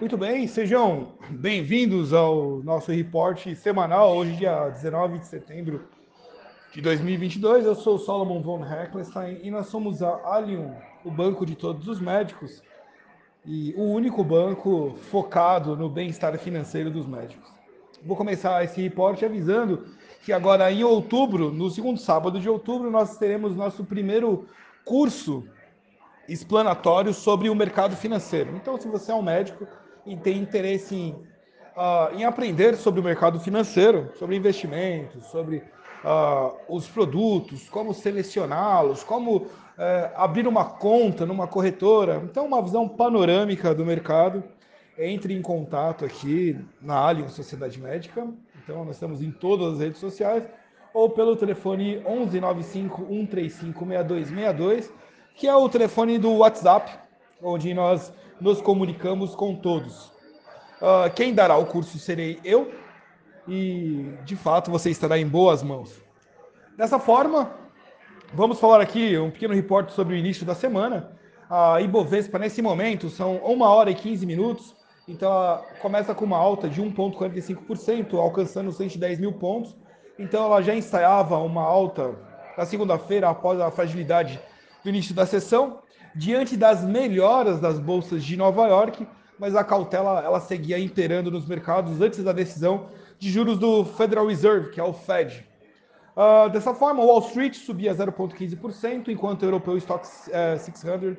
Muito bem, sejam bem-vindos ao nosso reporte semanal, hoje, dia 19 de setembro de 2022. Eu sou o Solomon von Heckelstein e nós somos a Allium, o banco de todos os médicos e o único banco focado no bem-estar financeiro dos médicos. Vou começar esse reporte avisando que agora em outubro, no segundo sábado de outubro, nós teremos nosso primeiro curso explanatório sobre o mercado financeiro. Então, se você é um médico e tem interesse em, uh, em aprender sobre o mercado financeiro, sobre investimentos, sobre uh, os produtos, como selecioná-los, como uh, abrir uma conta numa corretora. Então, uma visão panorâmica do mercado. Entre em contato aqui na Allianz Sociedade Médica. Então, nós estamos em todas as redes sociais ou pelo telefone 1195 135 6262, que é o telefone do WhatsApp, onde nós nos comunicamos com todos. Uh, quem dará o curso serei eu e, de fato, você estará em boas mãos. Dessa forma, vamos falar aqui um pequeno reporte sobre o início da semana. A Ibovespa, nesse momento, são 1 hora e 15 minutos, então ela começa com uma alta de 1,45%, alcançando 110 mil pontos. Então ela já ensaiava uma alta na segunda-feira, após a fragilidade do início da sessão diante das melhoras das bolsas de Nova York, mas a cautela ela seguia imperando nos mercados antes da decisão de juros do Federal Reserve, que é o Fed. Uh, dessa forma, Wall Street subia 0,15%, enquanto o europeu Stock 600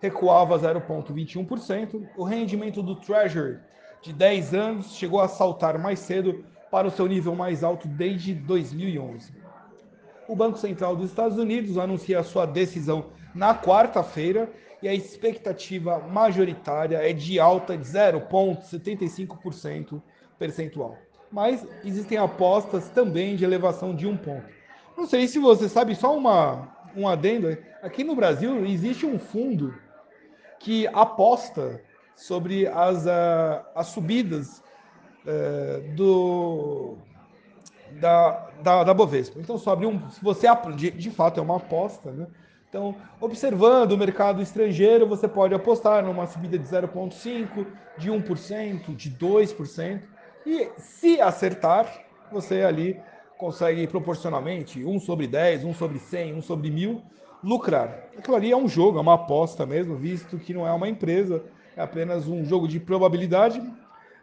recuava 0,21%. O rendimento do Treasury de 10 anos chegou a saltar mais cedo para o seu nível mais alto desde 2011. O Banco Central dos Estados Unidos anuncia sua decisão na quarta-feira e a expectativa majoritária é de alta de 0,75% percentual. Mas existem apostas também de elevação de um ponto. Não sei se você sabe, só uma, um adendo. Aqui no Brasil existe um fundo que aposta sobre as, uh, as subidas uh, do, da, da, da Bovespa. Então, sobre um, se você de, de fato é uma aposta, né? Então, observando o mercado estrangeiro, você pode apostar numa subida de 0,5%, de 1%, de 2%. E se acertar, você ali consegue proporcionalmente 1 sobre 10, 1 sobre 100, 1 sobre 1000 lucrar. Aquilo ali é um jogo, é uma aposta mesmo, visto que não é uma empresa, é apenas um jogo de probabilidade,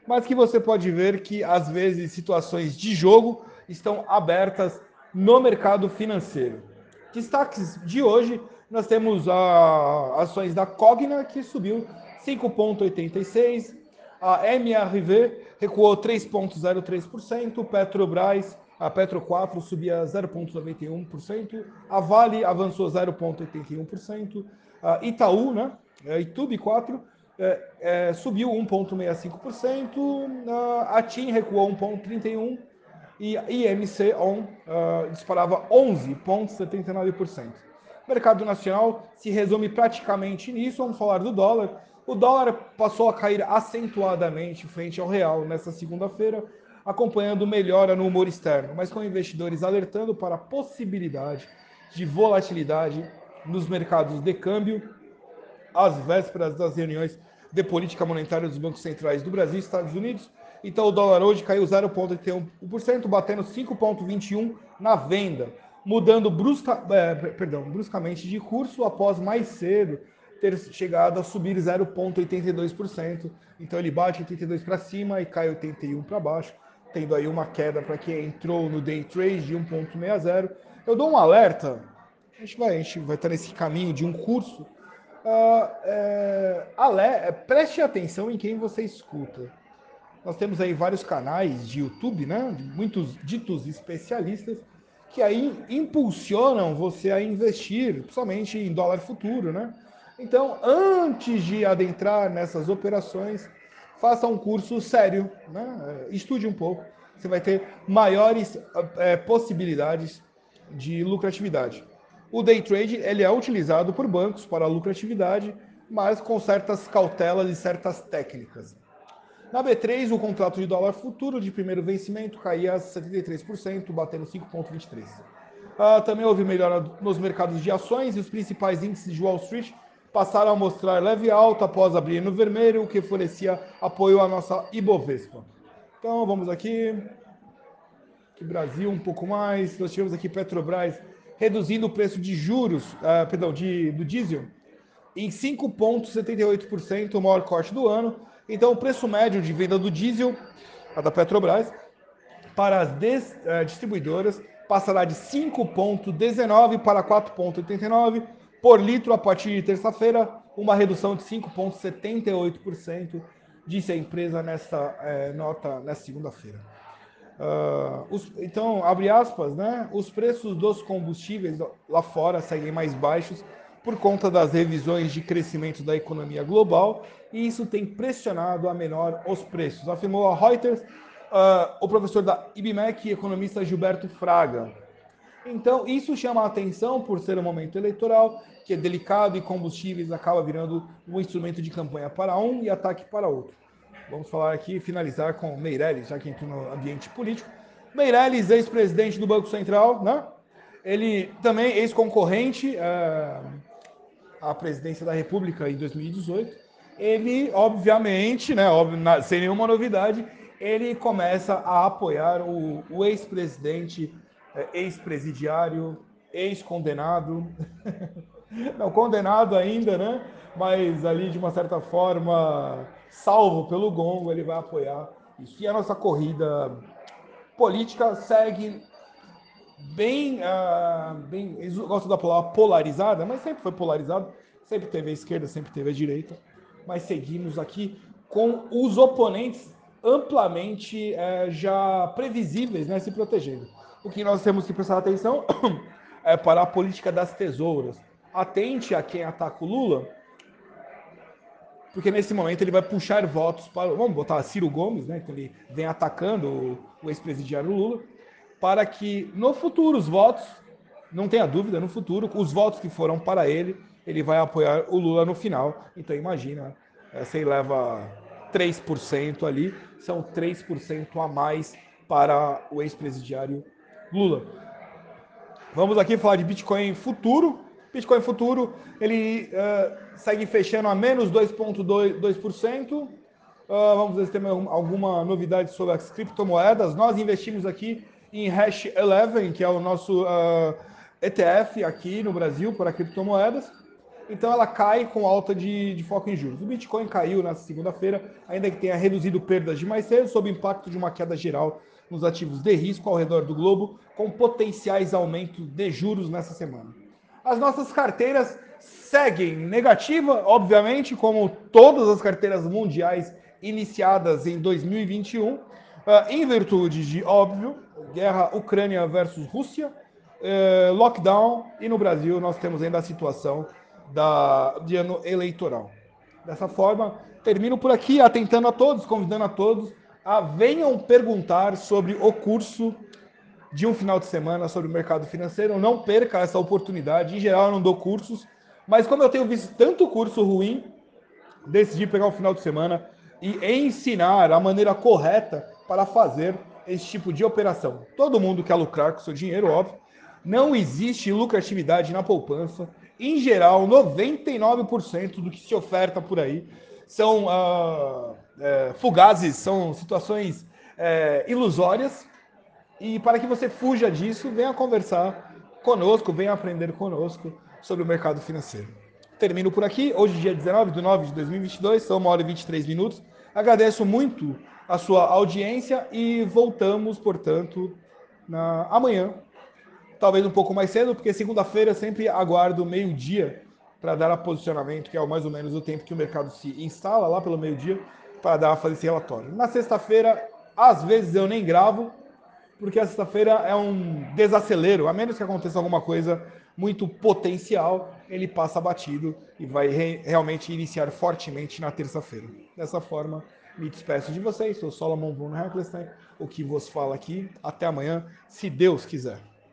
mas que você pode ver que às vezes situações de jogo estão abertas no mercado financeiro. Destaques de hoje, nós temos a, ações da Cogna, que subiu 5,86%, a MRV recuou 3,03%, Petrobras, a Petro 4 subia 0,91%, a Vale avançou 0,81%, a Itaú, né, a Itube 4, é, é, subiu 1,65%, a TIM recuou 1,31%, e IMC ON uh, disparava 11,79%. O mercado nacional se resume praticamente nisso. Vamos falar do dólar. O dólar passou a cair acentuadamente frente ao real nesta segunda-feira, acompanhando melhora no humor externo, mas com investidores alertando para a possibilidade de volatilidade nos mercados de câmbio às vésperas das reuniões de política monetária dos bancos centrais do Brasil e Estados Unidos então o dólar hoje caiu 0,81%, batendo 5,21 na venda, mudando brusca, é, perdão, bruscamente de curso após mais cedo ter chegado a subir 0,82%. Então ele bate 82 para cima e cai 81 para baixo, tendo aí uma queda para quem entrou no day trade de 1,60. Eu dou um alerta, a gente vai, a gente vai estar nesse caminho de um curso. Uh, é, ale, preste atenção em quem você escuta. Nós temos aí vários canais de YouTube, né? Muitos ditos especialistas que aí impulsionam você a investir, principalmente em dólar futuro, né? Então, antes de adentrar nessas operações, faça um curso sério, né? Estude um pouco. Você vai ter maiores é, possibilidades de lucratividade. O day trade ele é utilizado por bancos para lucratividade, mas com certas cautelas e certas técnicas. Na B3, o contrato de dólar futuro de primeiro vencimento caía a 73%, batendo 5,23%. Uh, também houve melhora nos mercados de ações e os principais índices de Wall Street passaram a mostrar leve alta após abrir no vermelho, o que oferecia apoio à nossa Ibovespa. Então vamos aqui. Aqui Brasil um pouco mais. Nós tivemos aqui Petrobras reduzindo o preço de juros, uh, perdão, de, do diesel em 5,78%, o maior corte do ano. Então o preço médio de venda do diesel, a da Petrobras, para as des, uh, distribuidoras passará de 5,19 para 4,89 por litro a partir de terça-feira, uma redução de 5,78%, disse a empresa nesta é, nota nesta segunda-feira. Uh, então, abre aspas, né? Os preços dos combustíveis lá fora seguem mais baixos por conta das revisões de crescimento da economia global e isso tem pressionado a menor os preços, afirmou a Reuters uh, o professor da IBMEC, economista Gilberto Fraga. Então, isso chama a atenção por ser um momento eleitoral, que é delicado e combustíveis acaba virando um instrumento de campanha para um e ataque para outro. Vamos falar aqui, finalizar com Meirelles, já que entrou no ambiente político. Meirelles, ex-presidente do Banco Central, né? Ele também ex-concorrente uh, à presidência da República em 2018. Ele, obviamente, né, sem nenhuma novidade, ele começa a apoiar o, o ex-presidente, é, ex-presidiário, ex-condenado, não condenado ainda, né? Mas ali de uma certa forma salvo pelo gongo, ele vai apoiar isso. E a nossa corrida política segue bem, uh, bem, eu gosto da palavra polarizada, mas sempre foi polarizado, sempre teve a esquerda, sempre teve a direita, mas seguimos aqui com os oponentes amplamente é, já previsíveis né, se protegendo. O que nós temos que prestar atenção é para a política das tesouras. Atente a quem ataca o Lula, porque nesse momento ele vai puxar votos para. Vamos botar Ciro Gomes, né? Então ele vem atacando o, o ex-presidiário Lula, para que no futuro os votos, não tenha dúvida, no futuro, os votos que foram para ele, ele vai apoiar o Lula no final. Então imagina, você é, leva 3% ali, são 3% a mais para o ex-presidiário Lula. Vamos aqui falar de Bitcoin futuro. Bitcoin futuro, ele uh, segue fechando a menos 2,2%. Uh, vamos ver se tem alguma novidade sobre as criptomoedas. Nós investimos aqui em Hash 11, que é o nosso uh, ETF aqui no Brasil para criptomoedas. Então ela cai com alta de, de foco em juros. O Bitcoin caiu na segunda-feira, ainda que tenha reduzido perdas de mais cedo, sob impacto de uma queda geral nos ativos de risco ao redor do globo, com potenciais aumentos de juros nessa semana. As nossas carteiras seguem negativa, obviamente, como todas as carteiras mundiais iniciadas em 2021, ah, em virtude de, óbvio, guerra Ucrânia versus Rússia, eh, lockdown, e no Brasil nós temos ainda a situação da, de ano eleitoral. Dessa forma, termino por aqui, atentando a todos, convidando a todos a venham perguntar sobre o curso de um final de semana sobre o mercado financeiro. Não perca essa oportunidade. Em geral, eu não dou cursos, mas como eu tenho visto tanto curso ruim, decidi pegar o final de semana e ensinar a maneira correta para fazer esse tipo de operação. Todo mundo quer lucrar com seu dinheiro, óbvio. Não existe lucratividade na poupança em geral, 99% do que se oferta por aí são uh, é, fugazes, são situações é, ilusórias. E para que você fuja disso, venha conversar conosco, venha aprender conosco sobre o mercado financeiro. Termino por aqui. Hoje, dia 19 de 9 de 2022, são uma hora e 23 minutos. Agradeço muito a sua audiência e voltamos, portanto, na amanhã talvez um pouco mais cedo, porque segunda-feira sempre aguardo meio-dia para dar a posicionamento, que é mais ou menos o tempo que o mercado se instala lá pelo meio-dia, para dar fazer esse relatório. Na sexta-feira, às vezes eu nem gravo, porque a sexta-feira é um desacelero, a menos que aconteça alguma coisa muito potencial, ele passa batido e vai re realmente iniciar fortemente na terça-feira. Dessa forma, me despeço de vocês, sou Solomon von Heckelstein, o que vos fala aqui. Até amanhã, se Deus quiser.